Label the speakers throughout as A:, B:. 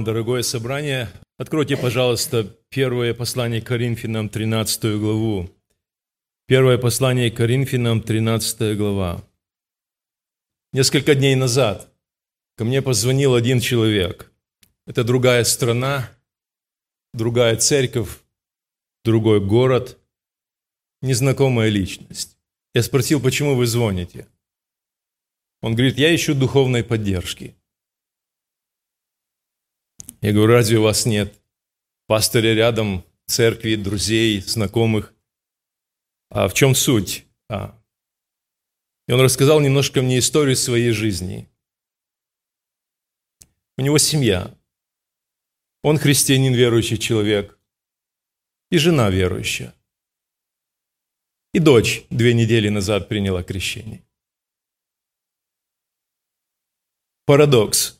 A: Вам, дорогое собрание. Откройте, пожалуйста, первое послание Коринфянам, 13 главу. Первое послание Коринфянам, 13 глава. Несколько дней назад ко мне позвонил один человек. Это другая страна, другая церковь, другой город, незнакомая личность. Я спросил, почему вы звоните? Он говорит, я ищу духовной поддержки – я говорю, разве вас нет пастыря рядом, церкви, друзей, знакомых? А в чем суть? А. И он рассказал немножко мне историю своей жизни. У него семья. Он христианин, верующий человек. И жена верующая. И дочь две недели назад приняла крещение. Парадокс –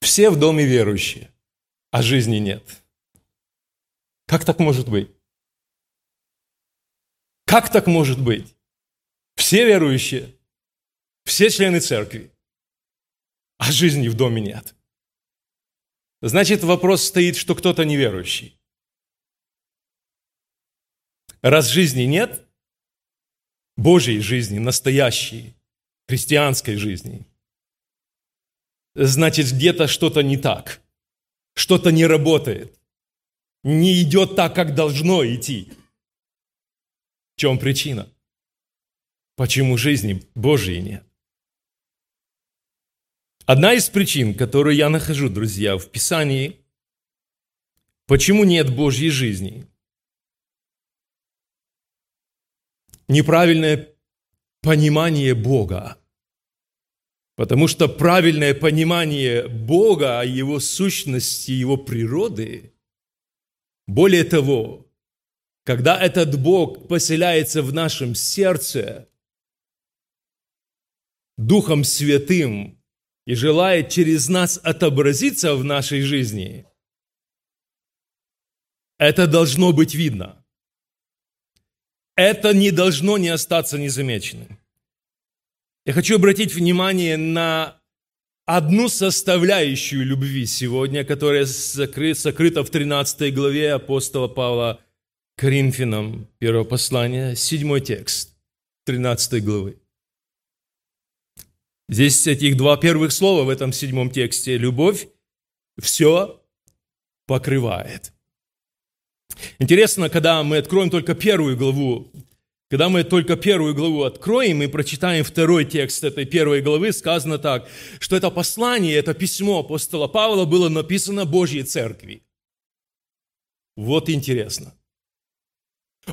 A: все в доме верующие, а жизни нет. Как так может быть? Как так может быть? Все верующие, все члены церкви, а жизни в доме нет. Значит, вопрос стоит, что кто-то неверующий. Раз жизни нет, Божьей жизни, настоящей, христианской жизни, значит где-то что-то не так, что-то не работает, не идет так, как должно идти. В чем причина? Почему жизни Божьей нет? Одна из причин, которую я нахожу, друзья, в Писании, почему нет Божьей жизни, неправильное понимание Бога. Потому что правильное понимание Бога, Его сущности, Его природы, более того, когда этот Бог поселяется в нашем сердце Духом Святым и желает через нас отобразиться в нашей жизни, это должно быть видно. Это не должно не остаться незамеченным. Я хочу обратить внимание на одну составляющую любви сегодня, которая сокрыта в 13 главе апостола Павла Коринфянам, первого послания, седьмой текст 13 главы. Здесь этих два первых слова в этом седьмом тексте. Любовь все покрывает. Интересно, когда мы откроем только первую главу когда мы только первую главу откроем и прочитаем второй текст этой первой главы, сказано так, что это послание, это письмо апостола Павла было написано Божьей Церкви. Вот интересно.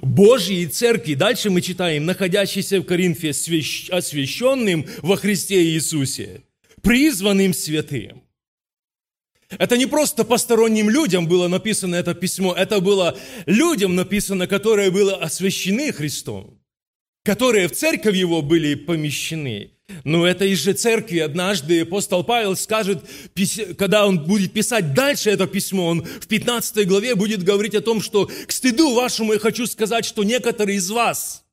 A: Божьей Церкви, дальше мы читаем, находящейся в Коринфе освященным во Христе Иисусе, призванным святым. Это не просто посторонним людям было написано это письмо, это было людям написано, которые были освящены Христом, которые в церковь его были помещены. Но это из же церкви однажды апостол Павел скажет, когда он будет писать дальше это письмо, он в 15 главе будет говорить о том, что к стыду вашему я хочу сказать, что некоторые из вас,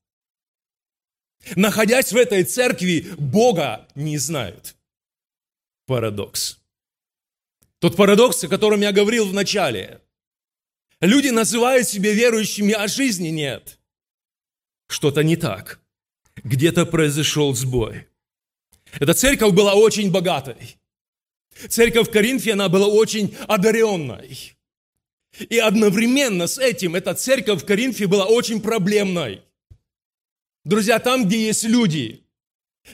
A: находясь в этой церкви, Бога не знают. Парадокс. Тот парадокс, о котором я говорил в начале. Люди называют себя верующими, а жизни нет. Что-то не так. Где-то произошел сбой. Эта церковь была очень богатой. Церковь в Коринфе, она была очень одаренной. И одновременно с этим эта церковь в Коринфе была очень проблемной. Друзья, там, где есть люди,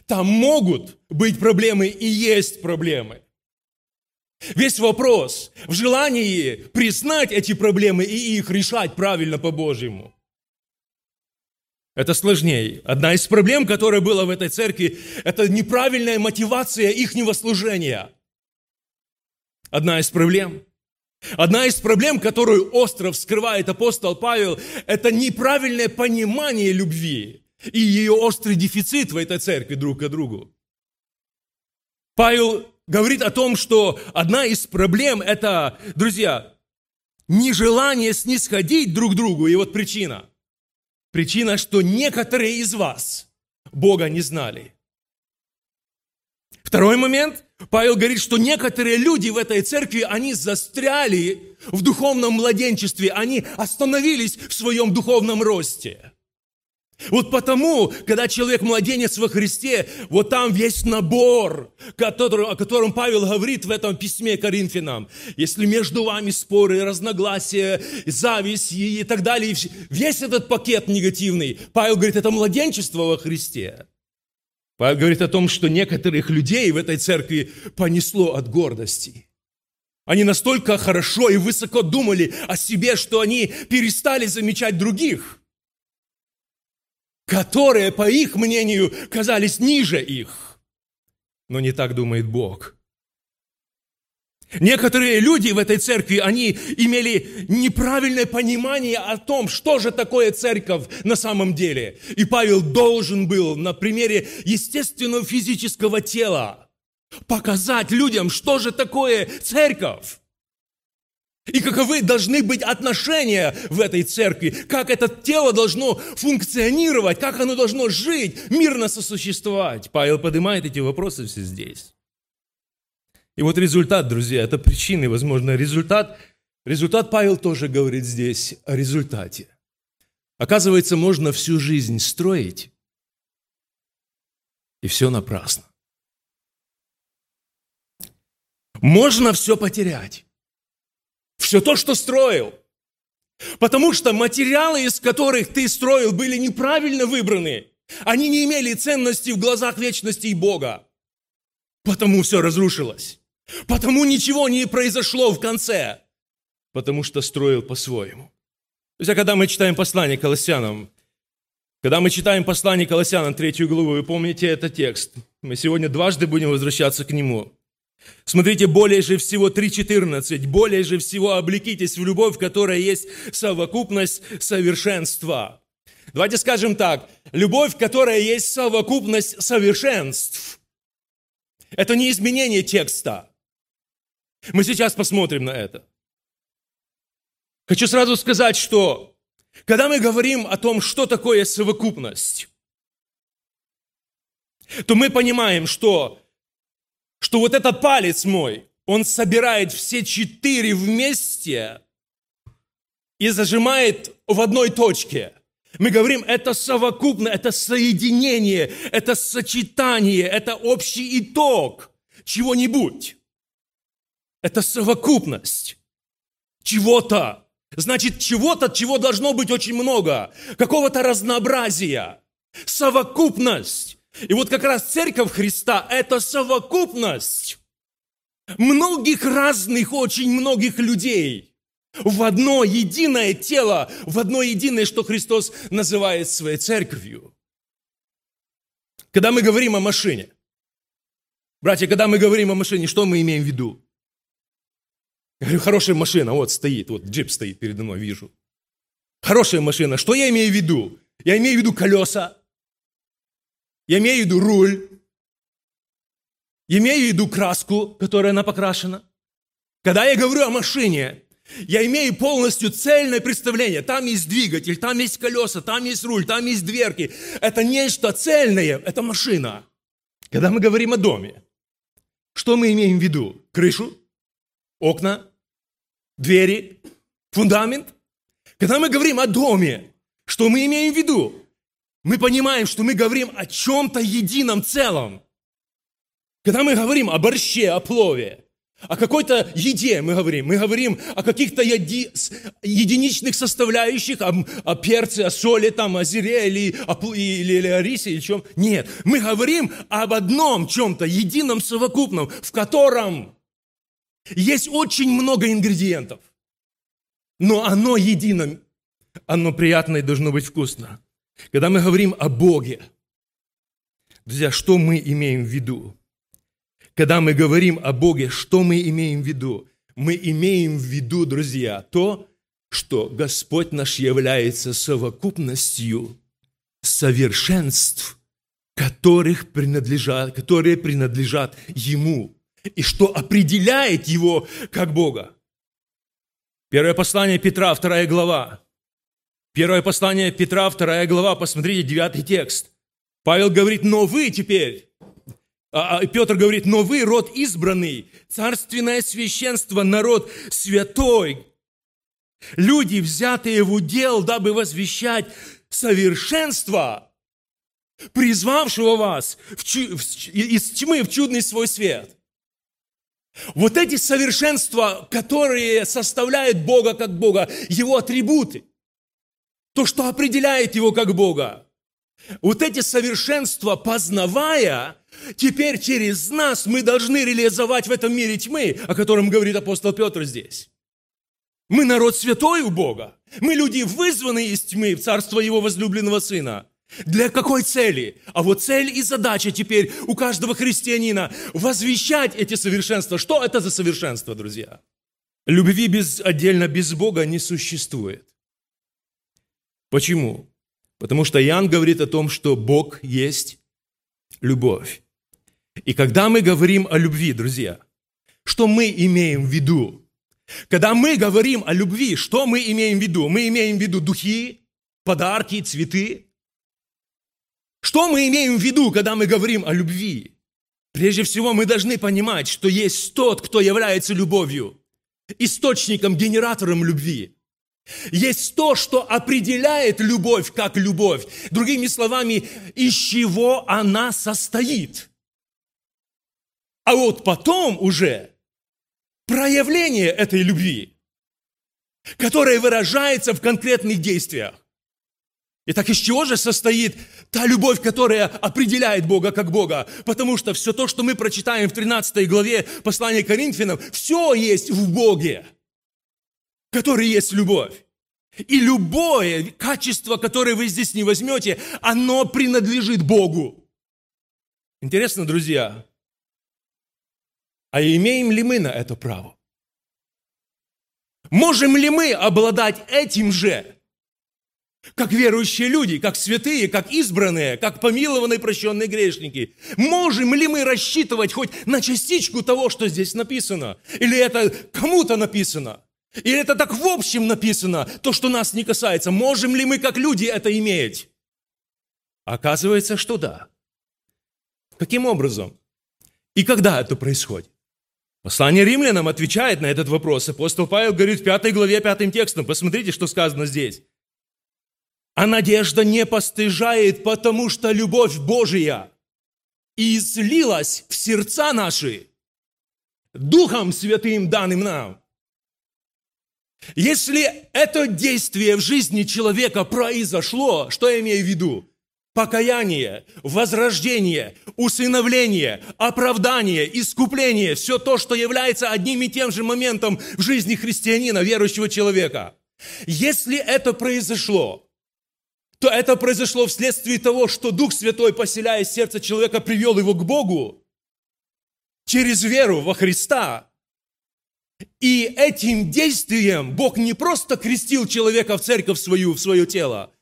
A: там могут быть проблемы и есть проблемы. Весь вопрос в желании признать эти проблемы и их решать правильно по-божьему. Это сложнее. Одна из проблем, которая была в этой церкви, это неправильная мотивация ихнего служения. одна из проблем. Одна из проблем, которую остро вскрывает апостол Павел, это неправильное понимание любви и ее острый дефицит в этой церкви друг к другу. Павел говорит о том, что одна из проблем – это, друзья, нежелание снисходить друг другу. И вот причина. Причина, что некоторые из вас Бога не знали. Второй момент. Павел говорит, что некоторые люди в этой церкви, они застряли в духовном младенчестве, они остановились в своем духовном росте. Вот потому, когда человек младенец во Христе, вот там весь набор, который, о котором Павел говорит в этом письме Коринфянам. Если между вами споры, разногласия, зависть и так далее, весь этот пакет негативный, Павел говорит, это младенчество во Христе. Павел говорит о том, что некоторых людей в этой церкви понесло от гордости. Они настолько хорошо и высоко думали о себе, что они перестали замечать других которые, по их мнению, казались ниже их. Но не так думает Бог. Некоторые люди в этой церкви, они имели неправильное понимание о том, что же такое церковь на самом деле. И Павел должен был на примере естественного физического тела показать людям, что же такое церковь. И каковы должны быть отношения в этой церкви, как это тело должно функционировать, как оно должно жить, мирно сосуществовать. Павел поднимает эти вопросы все здесь. И вот результат, друзья, это причины, возможно, результат. Результат Павел тоже говорит здесь о результате. Оказывается, можно всю жизнь строить, и все напрасно. Можно все потерять все то, что строил. Потому что материалы, из которых ты строил, были неправильно выбраны. Они не имели ценности в глазах вечности и Бога. Потому все разрушилось. Потому ничего не произошло в конце. Потому что строил по-своему. Друзья, когда мы читаем послание Колоссянам, когда мы читаем послание Колоссянам, третью главу, вы помните этот текст. Мы сегодня дважды будем возвращаться к нему. Смотрите, более же всего 3.14, более же всего облекитесь в любовь, которая есть совокупность совершенства. Давайте скажем так, любовь, которая есть совокупность совершенств. Это не изменение текста. Мы сейчас посмотрим на это. Хочу сразу сказать, что когда мы говорим о том, что такое совокупность, то мы понимаем, что что вот этот палец мой, он собирает все четыре вместе и зажимает в одной точке. Мы говорим, это совокупно, это соединение, это сочетание, это общий итог чего-нибудь. Это совокупность чего-то. Значит, чего-то, чего должно быть очень много. Какого-то разнообразия. Совокупность. И вот как раз церковь Христа – это совокупность многих разных, очень многих людей в одно единое тело, в одно единое, что Христос называет своей церковью. Когда мы говорим о машине, братья, когда мы говорим о машине, что мы имеем в виду? Я говорю, хорошая машина, вот стоит, вот джип стоит передо мной, вижу. Хорошая машина, что я имею в виду? Я имею в виду колеса, я имею в виду руль. Я имею в виду краску, которая она покрашена. Когда я говорю о машине, я имею полностью цельное представление. Там есть двигатель, там есть колеса, там есть руль, там есть дверки. Это нечто цельное, это машина. Когда мы говорим о доме, что мы имеем в виду? Крышу, окна, двери, фундамент. Когда мы говорим о доме, что мы имеем в виду? Мы понимаем, что мы говорим о чем-то едином целом. Когда мы говорим о борще, о плове, о какой-то еде мы говорим, мы говорим о каких-то еди, единичных составляющих, о, о перце, о соли, там, о зире или о, или, или о рисе, или чем. Нет, мы говорим об одном чем-то, едином совокупном, в котором есть очень много ингредиентов. Но оно едино, оно приятно и должно быть вкусно. Когда мы говорим о Боге, друзья, что мы имеем в виду? когда мы говорим о Боге, что мы имеем в виду? Мы имеем в виду, друзья, то, что Господь наш является совокупностью совершенств, которых принадлежат, которые принадлежат Ему, и что определяет Его как Бога. Первое послание Петра, вторая глава. Первое послание Петра, вторая глава, посмотрите, девятый текст. Павел говорит, но вы теперь, а, а Петр говорит, но вы род избранный, царственное священство, народ святой, люди, взятые в удел, дабы возвещать совершенство, призвавшего вас в чу- в, из тьмы в чудный свой свет. Вот эти совершенства, которые составляют Бога как Бога, Его атрибуты, то, что определяет Его как Бога, вот эти совершенства, познавая, теперь через нас мы должны реализовать в этом мире тьмы, о котором говорит апостол Петр здесь. Мы народ святой у Бога. Мы люди, вызванные из тьмы в царство Его возлюбленного Сына. Для какой цели? А вот цель и задача теперь у каждого христианина – возвещать эти совершенства. Что это за совершенство, друзья? Любви без, отдельно без Бога не существует. Почему? Потому что Иоанн говорит о том, что Бог есть любовь. И когда мы говорим о любви, друзья, что мы имеем в виду? Когда мы говорим о любви, что мы имеем в виду? Мы имеем в виду духи, подарки, цветы. Что мы имеем в виду, когда мы говорим о любви? Прежде всего, мы должны понимать, что есть тот, кто является любовью, источником, генератором любви. Есть то, что определяет любовь как любовь. Другими словами, из чего она состоит. А вот потом уже проявление этой любви, которая выражается в конкретных действиях. Итак, из чего же состоит та любовь, которая определяет Бога как Бога? Потому что все то, что мы прочитаем в 13 главе послания Коринфянам, все есть в Боге, который есть любовь. И любое качество, которое вы здесь не возьмете, оно принадлежит Богу. Интересно, друзья, а имеем ли мы на это право? Можем ли мы обладать этим же, как верующие люди, как святые, как избранные, как помилованные прощенные грешники? Можем ли мы рассчитывать хоть на частичку того, что здесь написано? Или это кому-то написано? Или это так в общем написано, то, что нас не касается? Можем ли мы, как люди, это иметь? Оказывается, что да. Каким образом? И когда это происходит? Послание римлянам отвечает на этот вопрос. Апостол Павел говорит в пятой главе, пятым текстом. Посмотрите, что сказано здесь. А надежда не постыжает, потому что любовь Божия излилась в сердца наши Духом Святым данным нам. Если это действие в жизни человека произошло, что я имею в виду? покаяние, возрождение, усыновление, оправдание, искупление, все то, что является одним и тем же моментом в жизни христианина, верующего человека. Если это произошло, то это произошло вследствие того, что Дух Святой, поселяя сердце человека, привел его к Богу через веру во Христа. И этим действием Бог не просто крестил человека в церковь свою, в свое тело,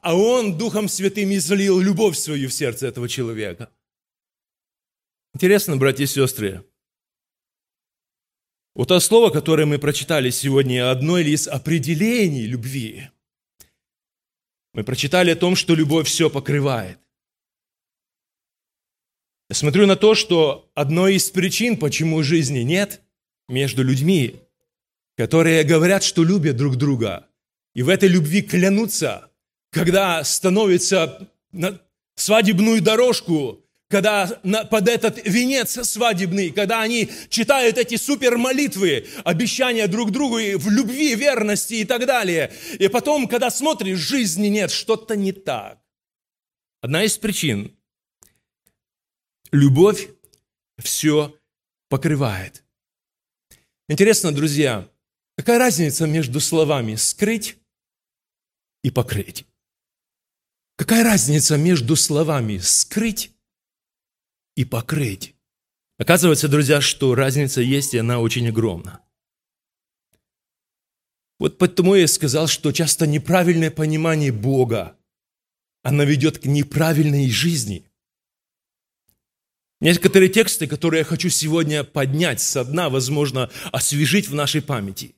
A: а Он Духом Святым излил любовь свою в сердце этого человека. Интересно, братья и сестры, вот то слово, которое мы прочитали сегодня, одно из определений любви. Мы прочитали о том, что любовь все покрывает. Я смотрю на то, что одной из причин, почему жизни нет между людьми, которые говорят, что любят друг друга, и в этой любви клянутся, когда становится на свадебную дорожку, когда на, под этот венец свадебный, когда они читают эти супер молитвы, обещания друг другу в любви, верности и так далее. И потом, когда смотришь, жизни нет, что-то не так. Одна из причин – любовь все покрывает. Интересно, друзья, какая разница между словами «скрыть» и «покрыть»? Какая разница между словами «скрыть» и «покрыть»? Оказывается, друзья, что разница есть, и она очень огромна. Вот потому я сказал, что часто неправильное понимание Бога, оно ведет к неправильной жизни. Некоторые тексты, которые я хочу сегодня поднять со дна, возможно, освежить в нашей памяти.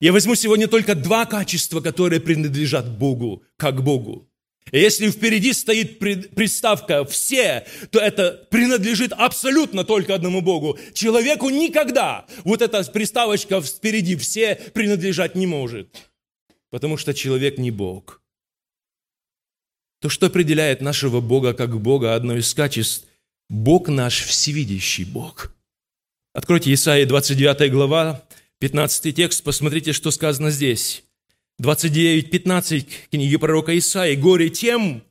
A: Я возьму сегодня только два качества, которые принадлежат Богу, как Богу. И если впереди стоит приставка «все», то это принадлежит абсолютно только одному Богу. Человеку никогда вот эта приставочка впереди «все» принадлежать не может. Потому что человек не Бог. То, что определяет нашего Бога как Бога, одно из качеств – Бог наш всевидящий Бог. Откройте Исаия 29 глава, 15 текст, посмотрите, что сказано здесь. 29.15 книги пророка Исаии. «Горе тем,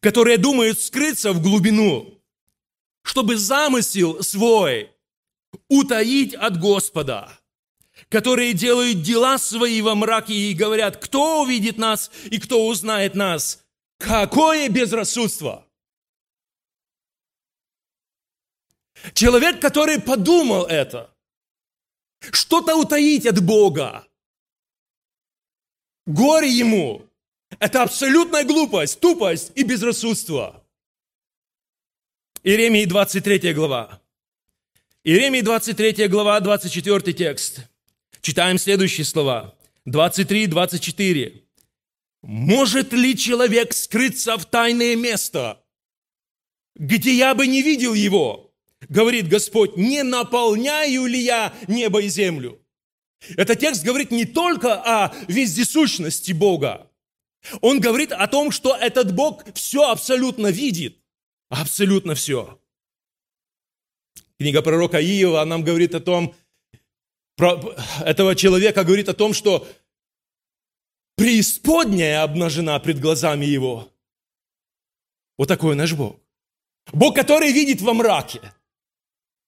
A: которые думают скрыться в глубину, чтобы замысел свой утаить от Господа, которые делают дела свои во мраке и говорят, кто увидит нас и кто узнает нас. Какое безрассудство! Человек, который подумал это, что-то утаить от Бога, Горе ему! Это абсолютная глупость, тупость и безрассудство. Иеремии 23 глава. Иеремии 23 глава, 24 текст. Читаем следующие слова. 23-24. «Может ли человек скрыться в тайное место, где я бы не видел его?» Говорит Господь, не наполняю ли я небо и землю? Этот текст говорит не только о вездесущности Бога. Он говорит о том, что этот Бог все абсолютно видит. Абсолютно все. Книга пророка Иова нам говорит о том, про этого человека говорит о том, что преисподняя обнажена пред глазами его. Вот такой наш Бог. Бог, который видит во мраке,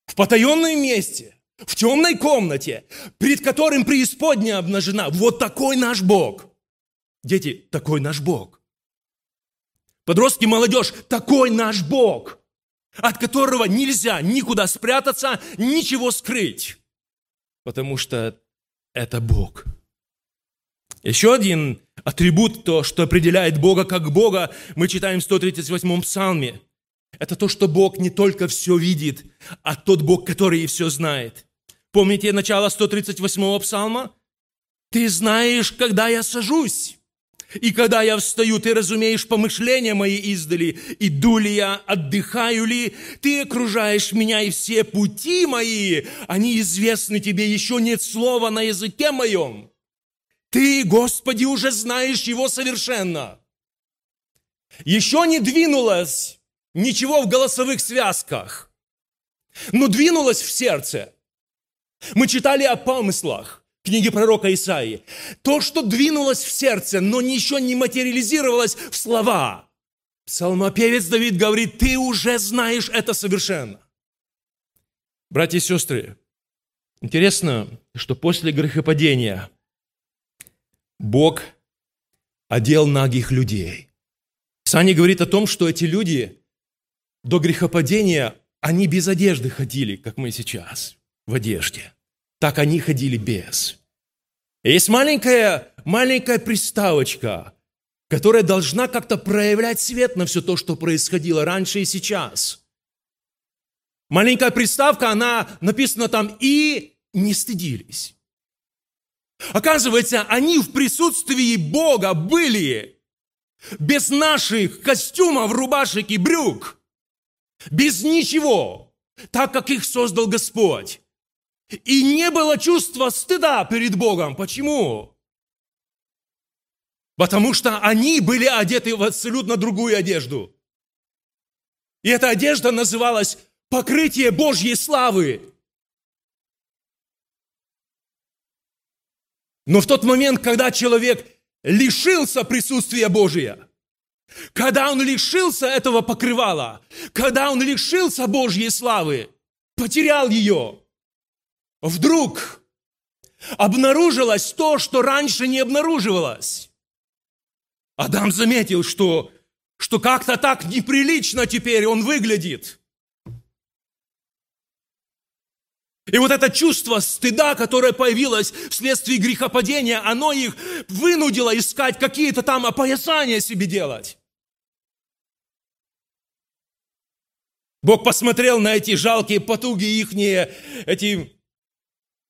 A: в потаенном месте, в темной комнате, перед которым преисподняя обнажена. Вот такой наш Бог. Дети, такой наш Бог. Подростки, молодежь, такой наш Бог, от которого нельзя никуда спрятаться, ничего скрыть, потому что это Бог. Еще один атрибут, то, что определяет Бога как Бога, мы читаем в 138-м псалме – это то, что Бог не только все видит, а тот Бог, который и все знает. Помните начало 138-го псалма? «Ты знаешь, когда я сажусь, и когда я встаю, ты разумеешь помышления мои издали, иду ли я, отдыхаю ли, ты окружаешь меня, и все пути мои, они известны тебе, еще нет слова на языке моем. Ты, Господи, уже знаешь его совершенно. Еще не двинулась ничего в голосовых связках, но двинулось в сердце. Мы читали о помыслах книги пророка Исаии. То, что двинулось в сердце, но еще не материализировалось в слова. Псалмопевец Давид говорит, ты уже знаешь это совершенно. Братья и сестры, интересно, что после грехопадения Бог одел нагих людей. Сани говорит о том, что эти люди до грехопадения, они без одежды ходили, как мы сейчас, в одежде. Так они ходили без. есть маленькая, маленькая приставочка, которая должна как-то проявлять свет на все то, что происходило раньше и сейчас. Маленькая приставка, она написана там «и не стыдились». Оказывается, они в присутствии Бога были без наших костюмов, рубашек и брюк без ничего, так как их создал Господь. И не было чувства стыда перед Богом. Почему? Потому что они были одеты в абсолютно другую одежду. И эта одежда называлась покрытие Божьей славы. Но в тот момент, когда человек лишился присутствия Божия, когда он лишился этого покрывала, когда он лишился Божьей славы, потерял ее, вдруг обнаружилось то, что раньше не обнаруживалось. Адам заметил, что, что как-то так неприлично теперь он выглядит. И вот это чувство стыда, которое появилось вследствие грехопадения, оно их вынудило искать какие-то там опоясания себе делать. Бог посмотрел на эти жалкие потуги ихние, эти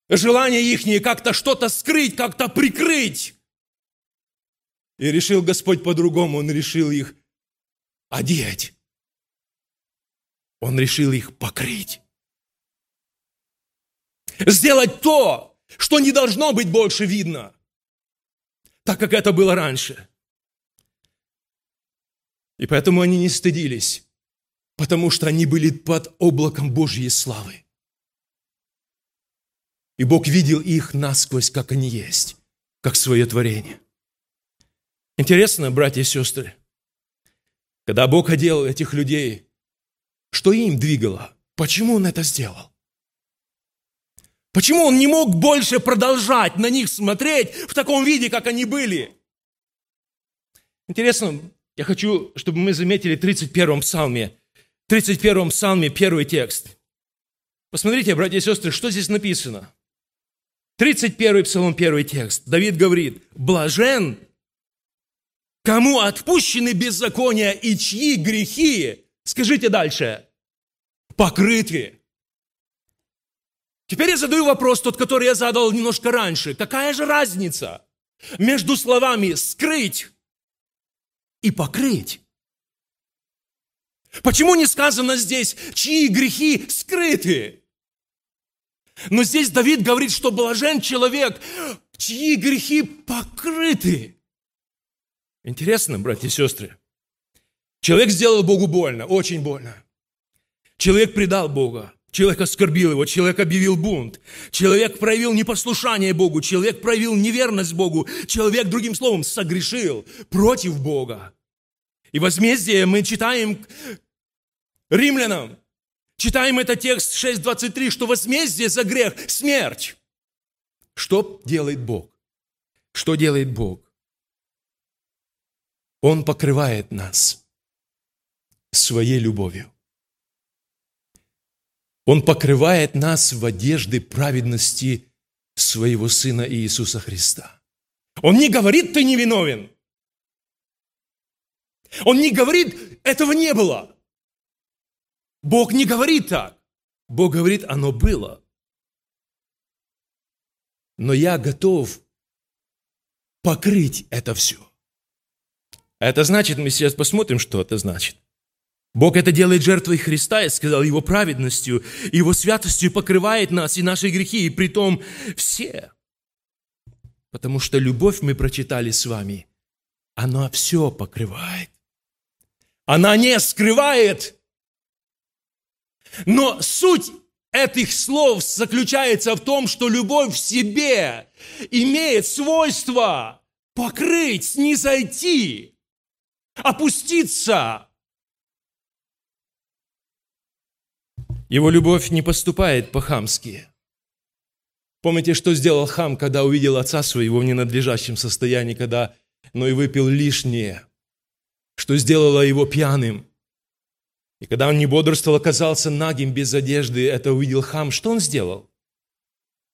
A: желания ихние как-то что-то скрыть, как-то прикрыть. И решил Господь по-другому, Он решил их одеть. Он решил их покрыть. Сделать то, что не должно быть больше видно, так как это было раньше. И поэтому они не стыдились потому что они были под облаком Божьей славы. И Бог видел их насквозь, как они есть, как свое творение. Интересно, братья и сестры, когда Бог одел этих людей, что им двигало? Почему Он это сделал? Почему Он не мог больше продолжать на них смотреть в таком виде, как они были? Интересно, я хочу, чтобы мы заметили в 31-м псалме, 31 псалме, первый текст. Посмотрите, братья и сестры, что здесь написано. 31 псалом, первый текст. Давид говорит, блажен, кому отпущены беззакония и чьи грехи, скажите дальше, покрыты. Теперь я задаю вопрос, тот, который я задал немножко раньше. Какая же разница между словами «скрыть» и «покрыть»? Почему не сказано здесь, чьи грехи скрыты? Но здесь Давид говорит, что блажен человек, чьи грехи покрыты. Интересно, братья и сестры. Человек сделал Богу больно, очень больно. Человек предал Бога, человек оскорбил его, человек объявил бунт, человек проявил непослушание Богу, человек проявил неверность Богу, человек, другим словом, согрешил против Бога. И возмездие мы читаем римлянам. Читаем этот текст 6.23, что возмездие за грех – смерть. Что делает Бог? Что делает Бог? Он покрывает нас своей любовью. Он покрывает нас в одежды праведности своего Сына Иисуса Христа. Он не говорит, ты невиновен. Он не говорит, этого не было. Бог не говорит так. Бог говорит, оно было. Но я готов покрыть это все. Это значит, мы сейчас посмотрим, что это значит. Бог это делает жертвой Христа, я сказал, Его праведностью, Его святостью покрывает нас и наши грехи, и при том все. Потому что любовь мы прочитали с вами, она все покрывает. Она не скрывает, но суть этих слов заключается в том, что любовь в себе имеет свойство покрыть, снизойти, опуститься. Его любовь не поступает по-хамски. Помните, что сделал хам, когда увидел отца своего в ненадлежащем состоянии, когда но и выпил лишнее? Что сделало его пьяным? И когда он не бодрствовал, оказался нагим, без одежды, это увидел хам. Что он сделал?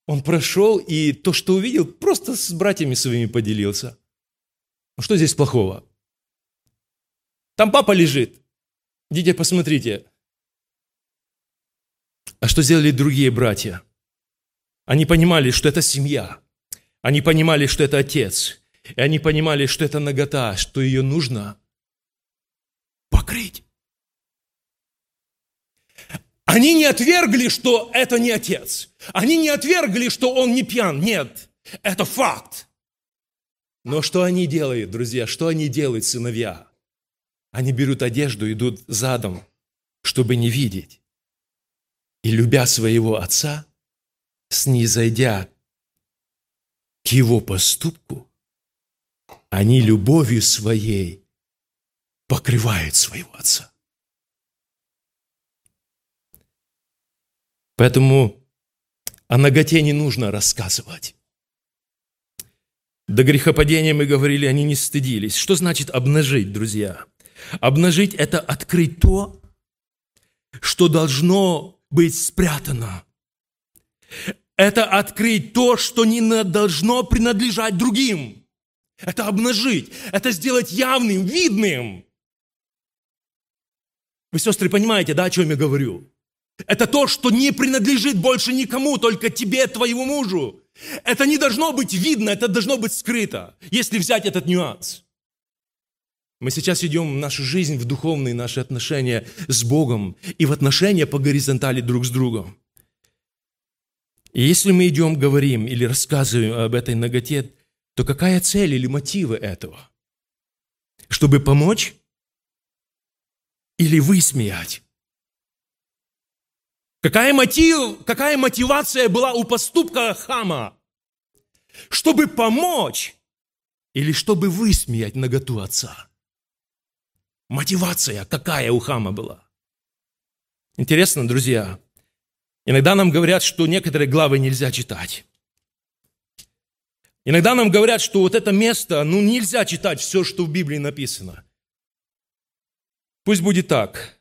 A: Он прошел и то, что увидел, просто с братьями своими поделился. Ну что здесь плохого? Там папа лежит. Идите, посмотрите. А что сделали другие братья? Они понимали, что это семья. Они понимали, что это отец. И они понимали, что это нагота, что ее нужно покрыть. Они не отвергли, что это не отец. Они не отвергли, что он не пьян. Нет, это факт. Но что они делают, друзья? Что они делают, сыновья? Они берут одежду, идут задом, чтобы не видеть. И любя своего отца, снизойдя к его поступку, они любовью своей покрывают своего отца. Поэтому о ноготе не нужно рассказывать. До грехопадения мы говорили, они не стыдились. Что значит обнажить, друзья? Обнажить – это открыть то, что должно быть спрятано. Это открыть то, что не должно принадлежать другим. Это обнажить, это сделать явным, видным. Вы, сестры, понимаете, да, о чем я говорю? Это то, что не принадлежит больше никому, только тебе, твоему мужу. Это не должно быть видно, это должно быть скрыто, если взять этот нюанс. Мы сейчас идем в нашу жизнь, в духовные наши отношения с Богом и в отношения по горизонтали друг с другом. И если мы идем, говорим или рассказываем об этой ноготе, то какая цель или мотивы этого? Чтобы помочь или высмеять? Какая, мотив, какая мотивация была у поступка Хама? Чтобы помочь или чтобы высмеять наготу отца? Мотивация какая у Хама была? Интересно, друзья, иногда нам говорят, что некоторые главы нельзя читать. Иногда нам говорят, что вот это место, ну нельзя читать все, что в Библии написано. Пусть будет так.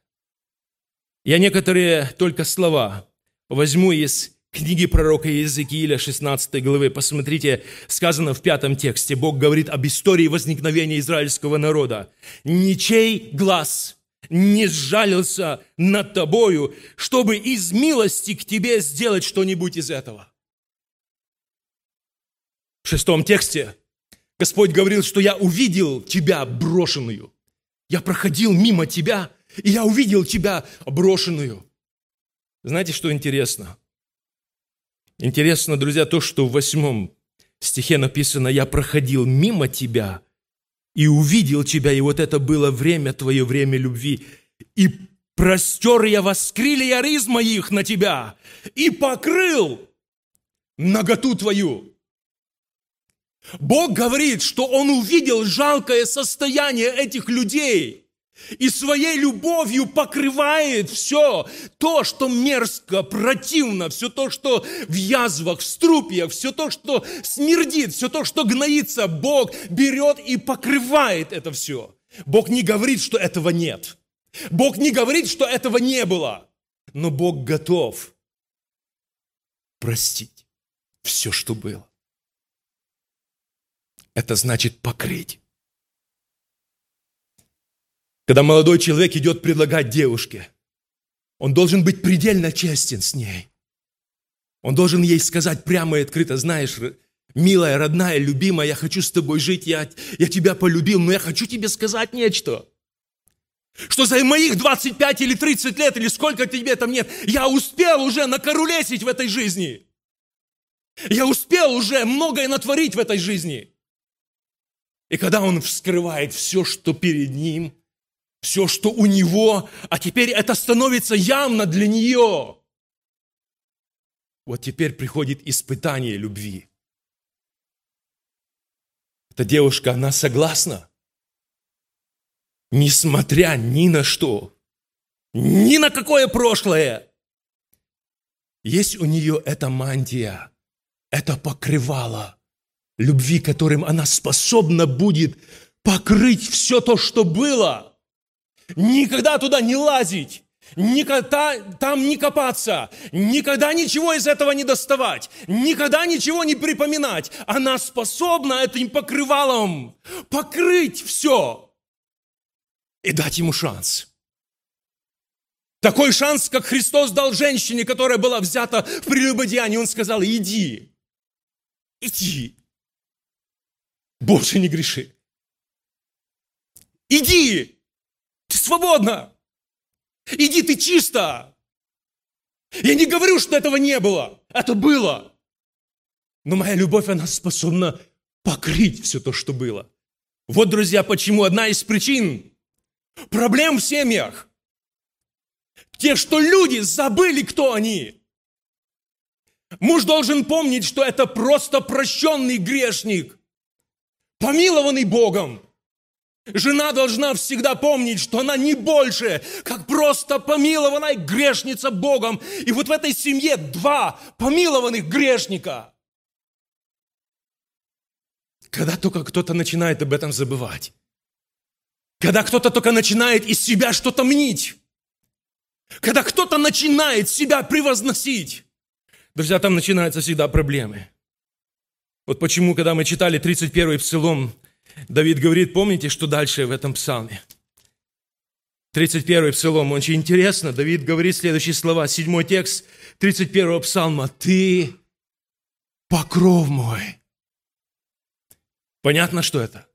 A: Я некоторые только слова возьму из книги пророка Иезекииля 16 главы. Посмотрите, сказано в пятом тексте. Бог говорит об истории возникновения израильского народа. «Ничей глаз не сжалился над тобою, чтобы из милости к тебе сделать что-нибудь из этого». В шестом тексте Господь говорил, что я увидел тебя брошенную. Я проходил мимо тебя, и я увидел тебя брошенную. Знаете, что интересно? Интересно, друзья, то, что в восьмом стихе написано, я проходил мимо тебя и увидел тебя, и вот это было время твое, время любви. И простер я воскрили рыз моих на тебя и покрыл наготу твою. Бог говорит, что Он увидел жалкое состояние этих людей и своей любовью покрывает все то, что мерзко, противно, все то, что в язвах, в струпьях, все то, что смердит, все то, что гноится. Бог берет и покрывает это все. Бог не говорит, что этого нет. Бог не говорит, что этого не было. Но Бог готов простить все, что было это значит покрыть. Когда молодой человек идет предлагать девушке, он должен быть предельно честен с ней. Он должен ей сказать прямо и открыто, знаешь, милая, родная, любимая, я хочу с тобой жить, я, я тебя полюбил, но я хочу тебе сказать нечто. Что за моих 25 или 30 лет, или сколько тебе там нет, я успел уже накорулесить в этой жизни. Я успел уже многое натворить в этой жизни. И когда он вскрывает все, что перед ним, все, что у него, а теперь это становится явно для нее. Вот теперь приходит испытание любви. Эта девушка, она согласна. Несмотря ни на что, ни на какое прошлое. Есть у нее эта мантия, это покрывало – любви, которым она способна будет покрыть все то, что было. Никогда туда не лазить, никогда там не копаться, никогда ничего из этого не доставать, никогда ничего не припоминать. Она способна этим покрывалом покрыть все и дать ему шанс. Такой шанс, как Христос дал женщине, которая была взята в прелюбодеянии. Он сказал, иди, иди, больше не греши. Иди, ты свободна. Иди, ты чисто. Я не говорю, что этого не было. Это было. Но моя любовь, она способна покрыть все то, что было. Вот, друзья, почему одна из причин проблем в семьях. Те, что люди забыли, кто они. Муж должен помнить, что это просто прощенный грешник помилованный Богом. Жена должна всегда помнить, что она не больше, как просто помилованная грешница Богом. И вот в этой семье два помилованных грешника. Когда только кто-то начинает об этом забывать, когда кто-то только начинает из себя что-то мнить, когда кто-то начинает себя превозносить, Друзья, там начинаются всегда проблемы. Вот почему, когда мы читали 31-й псалом, Давид говорит, помните, что дальше в этом псалме? 31-й псалом, очень интересно, Давид говорит следующие слова, седьмой текст 31-го псалма. «Ты покров мой». Понятно, что это?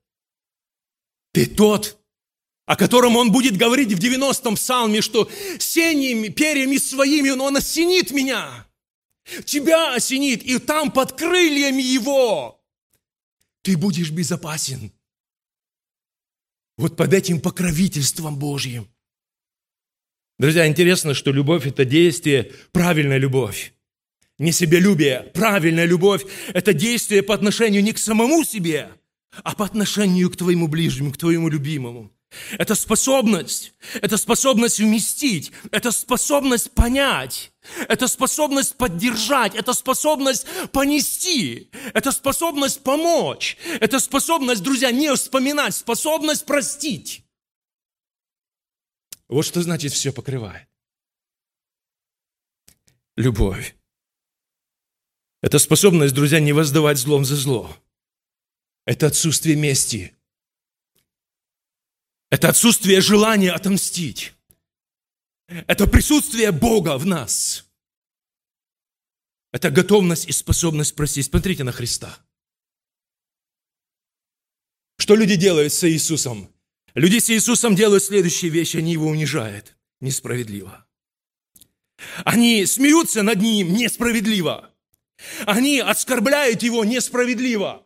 A: Ты тот, о котором он будет говорить в 90-м псалме, что сеньями, перьями своими он осенит меня. Тебя осенит, и там под крыльями его ты будешь безопасен. Вот под этим покровительством Божьим. Друзья, интересно, что любовь – это действие, правильная любовь. Не себелюбие, правильная любовь – это действие по отношению не к самому себе, а по отношению к твоему ближнему, к твоему любимому. Это способность, это способность вместить, это способность понять, это способность поддержать, это способность понести, это способность помочь, это способность, друзья, не вспоминать, способность простить. Вот что значит все покрывает. Любовь. Это способность, друзья, не воздавать злом за зло. Это отсутствие мести. Это отсутствие желания отомстить. Это присутствие Бога в нас. Это готовность и способность простить. Смотрите на Христа. Что люди делают с Иисусом? Люди с Иисусом делают следующие вещи. Они его унижают несправедливо. Они смеются над ним несправедливо. Они оскорбляют его несправедливо.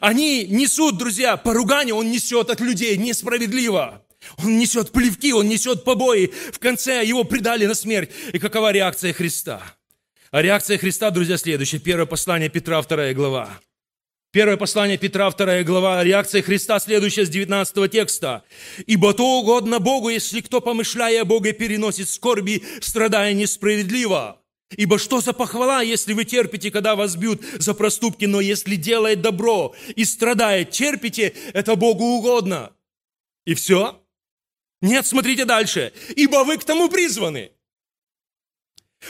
A: Они несут, друзья, поругание он несет от людей несправедливо. Он несет плевки, он несет побои. В конце его предали на смерть. И какова реакция Христа? А реакция Христа, друзья, следующая. Первое послание Петра, вторая глава. Первое послание Петра, вторая глава, реакция Христа, следующая с 19 текста. «Ибо то угодно Богу, если кто, помышляя о Боге, переносит скорби, страдая несправедливо. Ибо что за похвала, если вы терпите, когда вас бьют за проступки, но если делает добро и страдает, терпите, это Богу угодно». И все? Нет, смотрите дальше. «Ибо вы к тому призваны».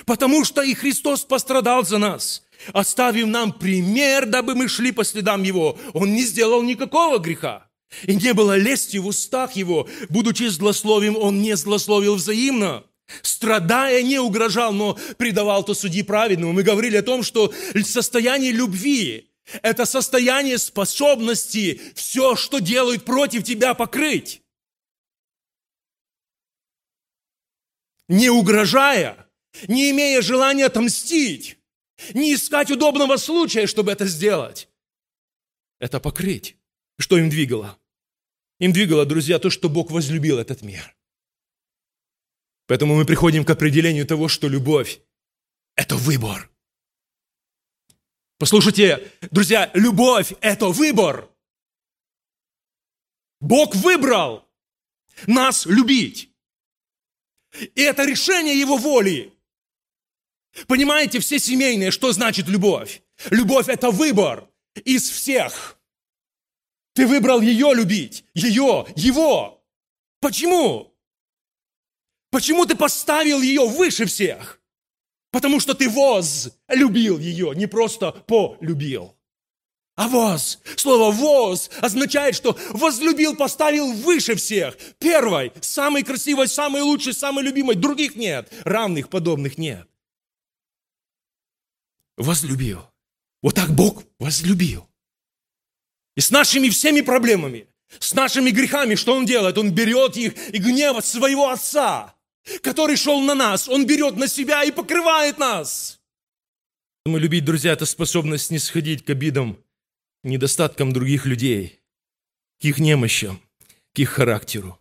A: Потому что и Христос пострадал за нас, оставив нам пример, дабы мы шли по следам Его. Он не сделал никакого греха. И не было лести в устах Его. Будучи злословим, Он не злословил взаимно. Страдая, не угрожал, но предавал то судьи праведному. Мы говорили о том, что состояние любви – это состояние способности все, что делают против тебя, покрыть. Не угрожая, не имея желания отомстить, не искать удобного случая, чтобы это сделать. Это покрыть. Что им двигало? Им двигало, друзья, то, что Бог возлюбил этот мир. Поэтому мы приходим к определению того, что любовь – это выбор. Послушайте, друзья, любовь – это выбор. Бог выбрал нас любить. И это решение Его воли. Понимаете, все семейные, что значит любовь? Любовь – это выбор из всех. Ты выбрал ее любить, ее, его. Почему? Почему ты поставил ее выше всех? Потому что ты воз любил ее, не просто полюбил. А воз, слово воз означает, что возлюбил, поставил выше всех. Первой, самой красивой, самой лучшей, самой любимой. Других нет, равных, подобных нет возлюбил. Вот так Бог возлюбил. И с нашими всеми проблемами, с нашими грехами, что Он делает? Он берет их и гнев от своего Отца, который шел на нас, Он берет на себя и покрывает нас. Мы любить, друзья, это способность не сходить к обидам, недостаткам других людей, к их немощам, к их характеру.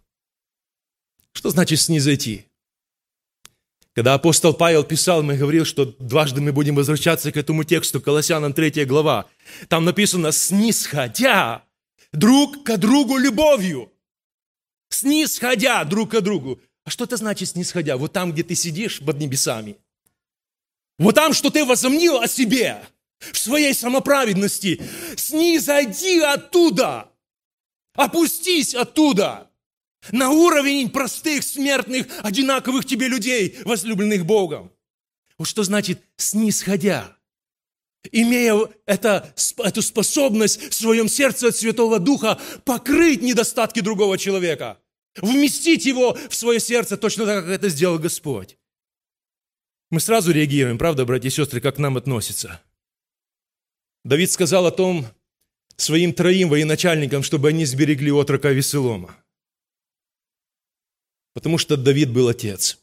A: Что значит снизойти? Когда апостол Павел писал, мы говорил, что дважды мы будем возвращаться к этому тексту, Колоссянам 3 глава. Там написано «снисходя друг к другу любовью». Снисходя друг к другу. А что это значит снисходя? Вот там, где ты сидишь под небесами. Вот там, что ты возомнил о себе, в своей самоправедности. Снизойди оттуда. Опустись оттуда на уровень простых, смертных, одинаковых тебе людей, возлюбленных Богом. Вот что значит снисходя? Имея это, эту способность в своем сердце от Святого Духа покрыть недостатки другого человека, вместить его в свое сердце точно так, как это сделал Господь. Мы сразу реагируем, правда, братья и сестры, как к нам относятся. Давид сказал о том своим троим военачальникам, чтобы они сберегли отрока Веселома. Потому что Давид был отец.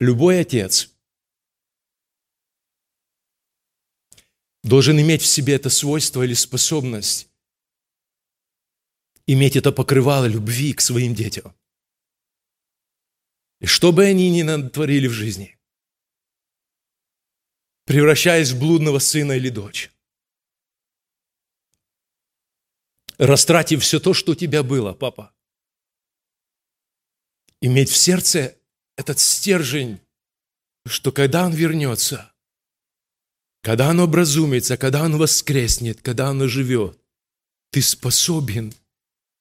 A: Любой отец должен иметь в себе это свойство или способность иметь это покрывало любви к своим детям. И что бы они ни натворили в жизни, превращаясь в блудного сына или дочь, растратив все то, что у тебя было, папа, иметь в сердце этот стержень, что когда он вернется, когда он образумится, когда он воскреснет, когда он живет, ты способен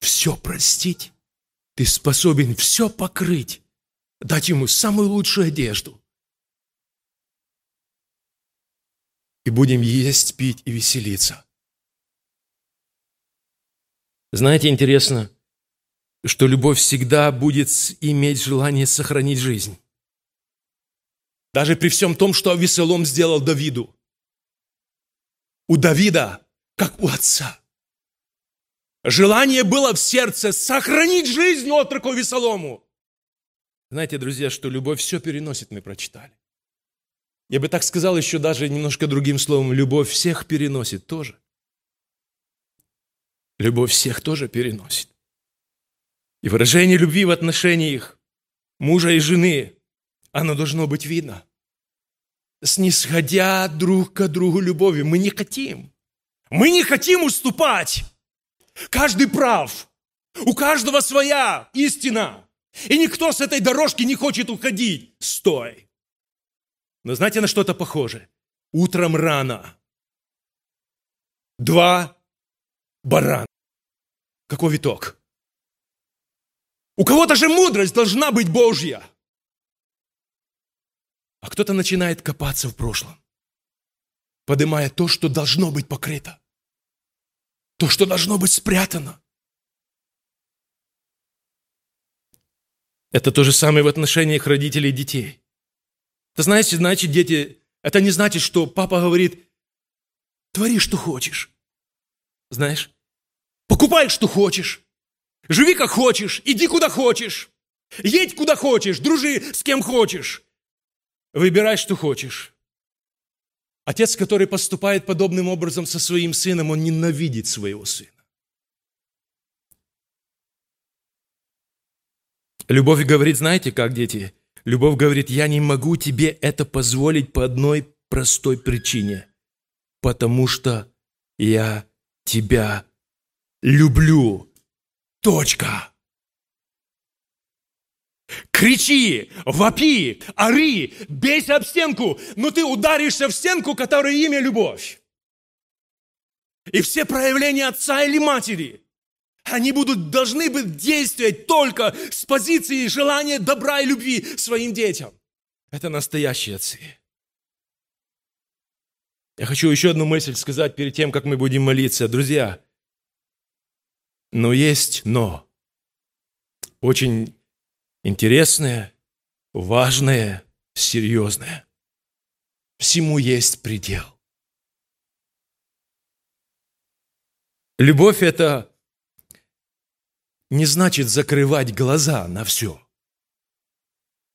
A: все простить, ты способен все покрыть, дать ему самую лучшую одежду. И будем есть, пить и веселиться. Знаете, интересно, что любовь всегда будет иметь желание сохранить жизнь. Даже при всем том, что Авесолом сделал Давиду. У Давида, как у отца. Желание было в сердце сохранить жизнь отроку Весолому. Знаете, друзья, что любовь все переносит, мы прочитали. Я бы так сказал еще даже немножко другим словом, любовь всех переносит тоже. Любовь всех тоже переносит. И выражение любви в отношениях мужа и жены, оно должно быть видно. Снисходя друг к другу любовью. Мы не хотим. Мы не хотим уступать. Каждый прав. У каждого своя истина. И никто с этой дорожки не хочет уходить. Стой. Но знаете, на что это похоже? Утром рано. Два барана. Какой виток? У кого-то же мудрость должна быть Божья. А кто-то начинает копаться в прошлом, поднимая то, что должно быть покрыто, то, что должно быть спрятано. Это то же самое в отношениях родителей и детей. Это знаете, значит, дети, это не значит, что папа говорит, твори, что хочешь. Знаешь, покупай, что хочешь. Живи как хочешь, иди куда хочешь. Едь куда хочешь, дружи с кем хочешь. Выбирай, что хочешь. Отец, который поступает подобным образом со своим сыном, он ненавидит своего сына. Любовь говорит, знаете как, дети? Любовь говорит, я не могу тебе это позволить по одной простой причине. Потому что я тебя люблю. Точка. Кричи, вопи, ори, бейся об стенку, но ты ударишься в стенку, которая имя любовь. И все проявления отца или матери, они будут, должны быть действовать только с позиции желания добра и любви своим детям. Это настоящие отцы. Я хочу еще одну мысль сказать перед тем, как мы будем молиться. Друзья, но есть но. Очень интересное, важное, серьезное. Всему есть предел. Любовь – это не значит закрывать глаза на все.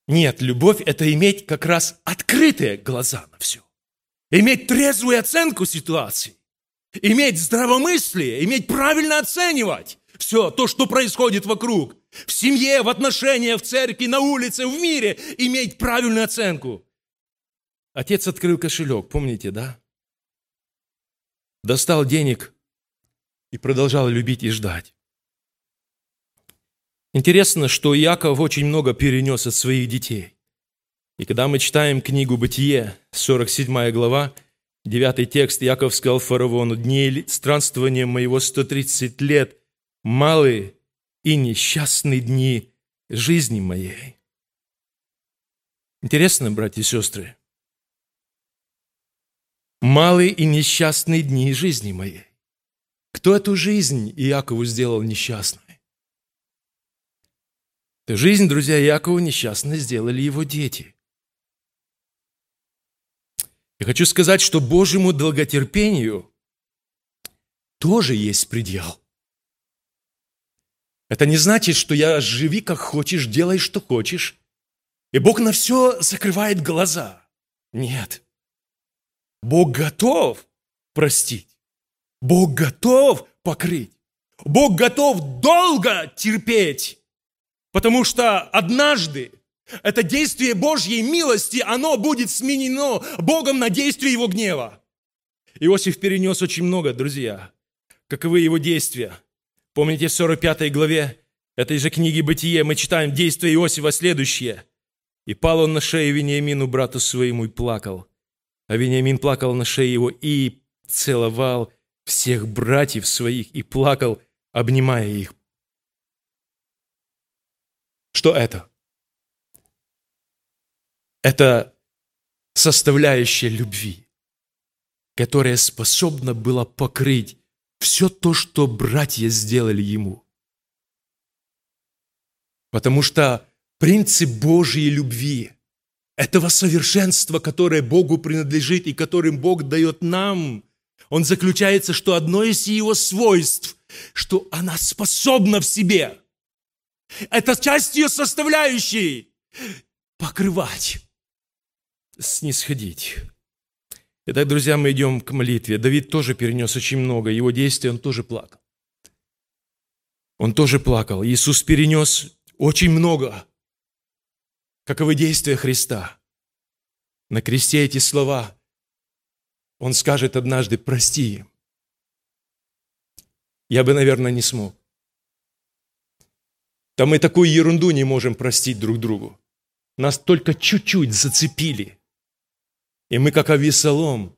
A: Нет, любовь – это иметь как раз открытые глаза на все. Иметь трезвую оценку ситуации иметь здравомыслие, иметь правильно оценивать все то, что происходит вокруг. В семье, в отношениях, в церкви, на улице, в мире иметь правильную оценку. Отец открыл кошелек, помните, да? Достал денег и продолжал любить и ждать. Интересно, что Иаков очень много перенес от своих детей. И когда мы читаем книгу «Бытие», 47 глава, Девятый текст. Яков сказал фараону, дней странствования моего 130 лет, малые и несчастные дни жизни моей. Интересно, братья и сестры, малые и несчастные дни жизни моей. Кто эту жизнь Иакову сделал несчастной? Эту жизнь, друзья, Иакова несчастной сделали его дети. Я хочу сказать, что Божьему долготерпению тоже есть предел. Это не значит, что я живи как хочешь, делай что хочешь, и Бог на все закрывает глаза. Нет. Бог готов простить. Бог готов покрыть. Бог готов долго терпеть. Потому что однажды это действие Божьей милости, оно будет сменено Богом на действие Его гнева. Иосиф перенес очень много, друзья. Каковы его действия? Помните, в 45 главе этой же книги «Бытие» мы читаем действия Иосифа следующее. «И пал он на шею Вениамину, брату своему, и плакал. А Вениамин плакал на шее его и целовал всех братьев своих и плакал, обнимая их». Что это? Это составляющая любви, которая способна была покрыть все то, что братья сделали ему. Потому что принцип Божьей любви, этого совершенства, которое Богу принадлежит и которым Бог дает нам, он заключается, что одно из его свойств, что она способна в себе. Это часть ее составляющей. Покрывать, снисходить, Итак, друзья, мы идем к молитве. Давид тоже перенес очень много. Его действия он тоже плакал. Он тоже плакал. Иисус перенес очень много. Каковы действия Христа? На кресте эти слова. Он скажет однажды, прости им. Я бы, наверное, не смог. Да мы такую ерунду не можем простить друг другу. Нас только чуть-чуть зацепили – и мы, как Авесолом,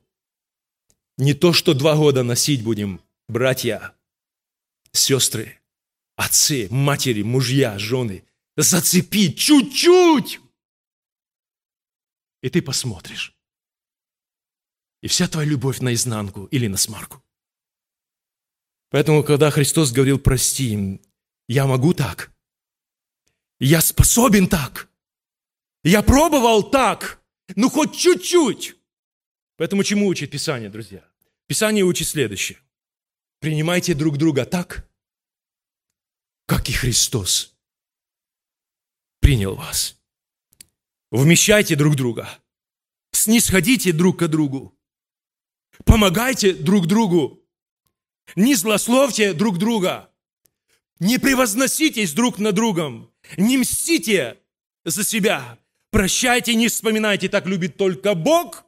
A: не то, что два года носить будем, братья, сестры, отцы, матери, мужья, жены, зацепить чуть-чуть. И ты посмотришь. И вся твоя любовь наизнанку или на смарку. Поэтому, когда Христос говорил, прости им, я могу так. Я способен так. Я пробовал так. Ну, хоть чуть-чуть. Поэтому чему учит Писание, друзья? Писание учит следующее. Принимайте друг друга так, как и Христос принял вас. Вмещайте друг друга. Снисходите друг к другу. Помогайте друг другу. Не злословьте друг друга. Не превозноситесь друг на другом. Не мстите за себя. Прощайте, не вспоминайте, так любит только Бог.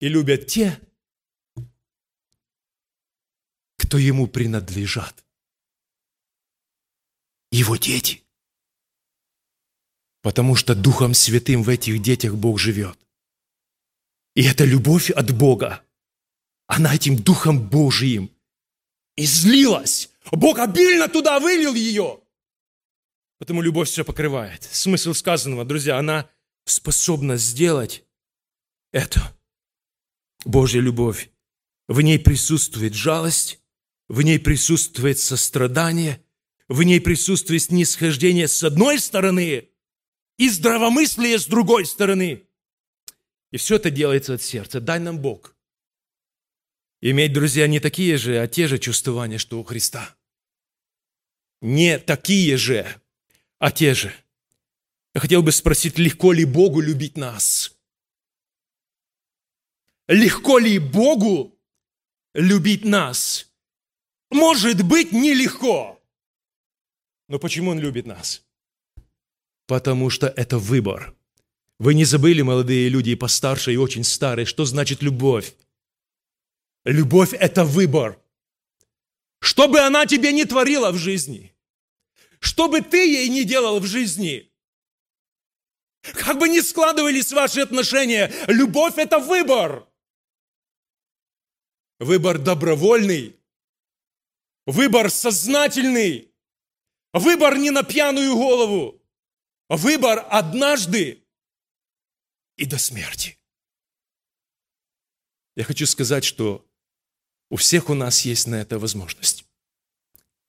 A: И любят те, кто ему принадлежат. Его дети. Потому что Духом Святым в этих детях Бог живет. И эта любовь от Бога, она этим Духом Божиим излилась. Бог обильно туда вылил ее. Потому любовь все покрывает. Смысл сказанного, друзья, она способна сделать это. Божья любовь. В ней присутствует жалость, в ней присутствует сострадание, в ней присутствует снисхождение с одной стороны и здравомыслие с другой стороны. И все это делается от сердца. Дай нам Бог. Иметь, друзья, не такие же, а те же чувствования, что у Христа. Не такие же, а те же. Я хотел бы спросить, легко ли Богу любить нас? Легко ли Богу любить нас? Может быть, нелегко. Но почему Он любит нас? Потому что это выбор. Вы не забыли, молодые люди, и постарше, и очень старые, что значит любовь? Любовь – это выбор. Что бы она тебе не творила в жизни – что бы ты ей не делал в жизни, как бы ни складывались ваши отношения, любовь – это выбор. Выбор добровольный, выбор сознательный, выбор не на пьяную голову, выбор однажды и до смерти. Я хочу сказать, что у всех у нас есть на это возможность.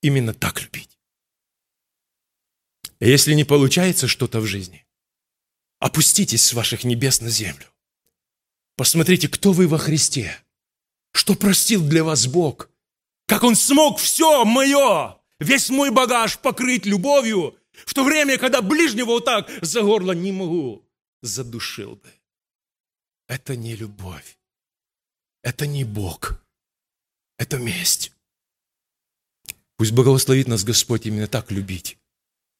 A: Именно так любить. Если не получается что-то в жизни, опуститесь с ваших небес на землю. Посмотрите, кто вы во Христе. Что простил для вас Бог. Как Он смог все мое, весь мой багаж покрыть любовью, в то время, когда ближнего вот так за горло не могу, задушил бы. Это не любовь. Это не Бог. Это месть. Пусть благословит нас Господь именно так любить.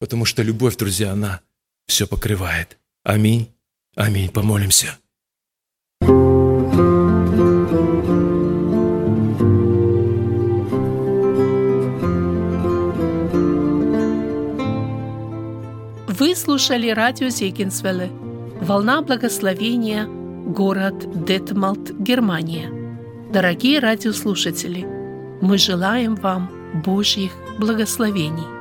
A: Потому что любовь, друзья, она все покрывает. Аминь. Аминь. Помолимся.
B: Вы слушали радио Зегенсвелле «Волна благословения», город Детмалт, Германия. Дорогие радиослушатели, мы желаем вам Божьих благословений.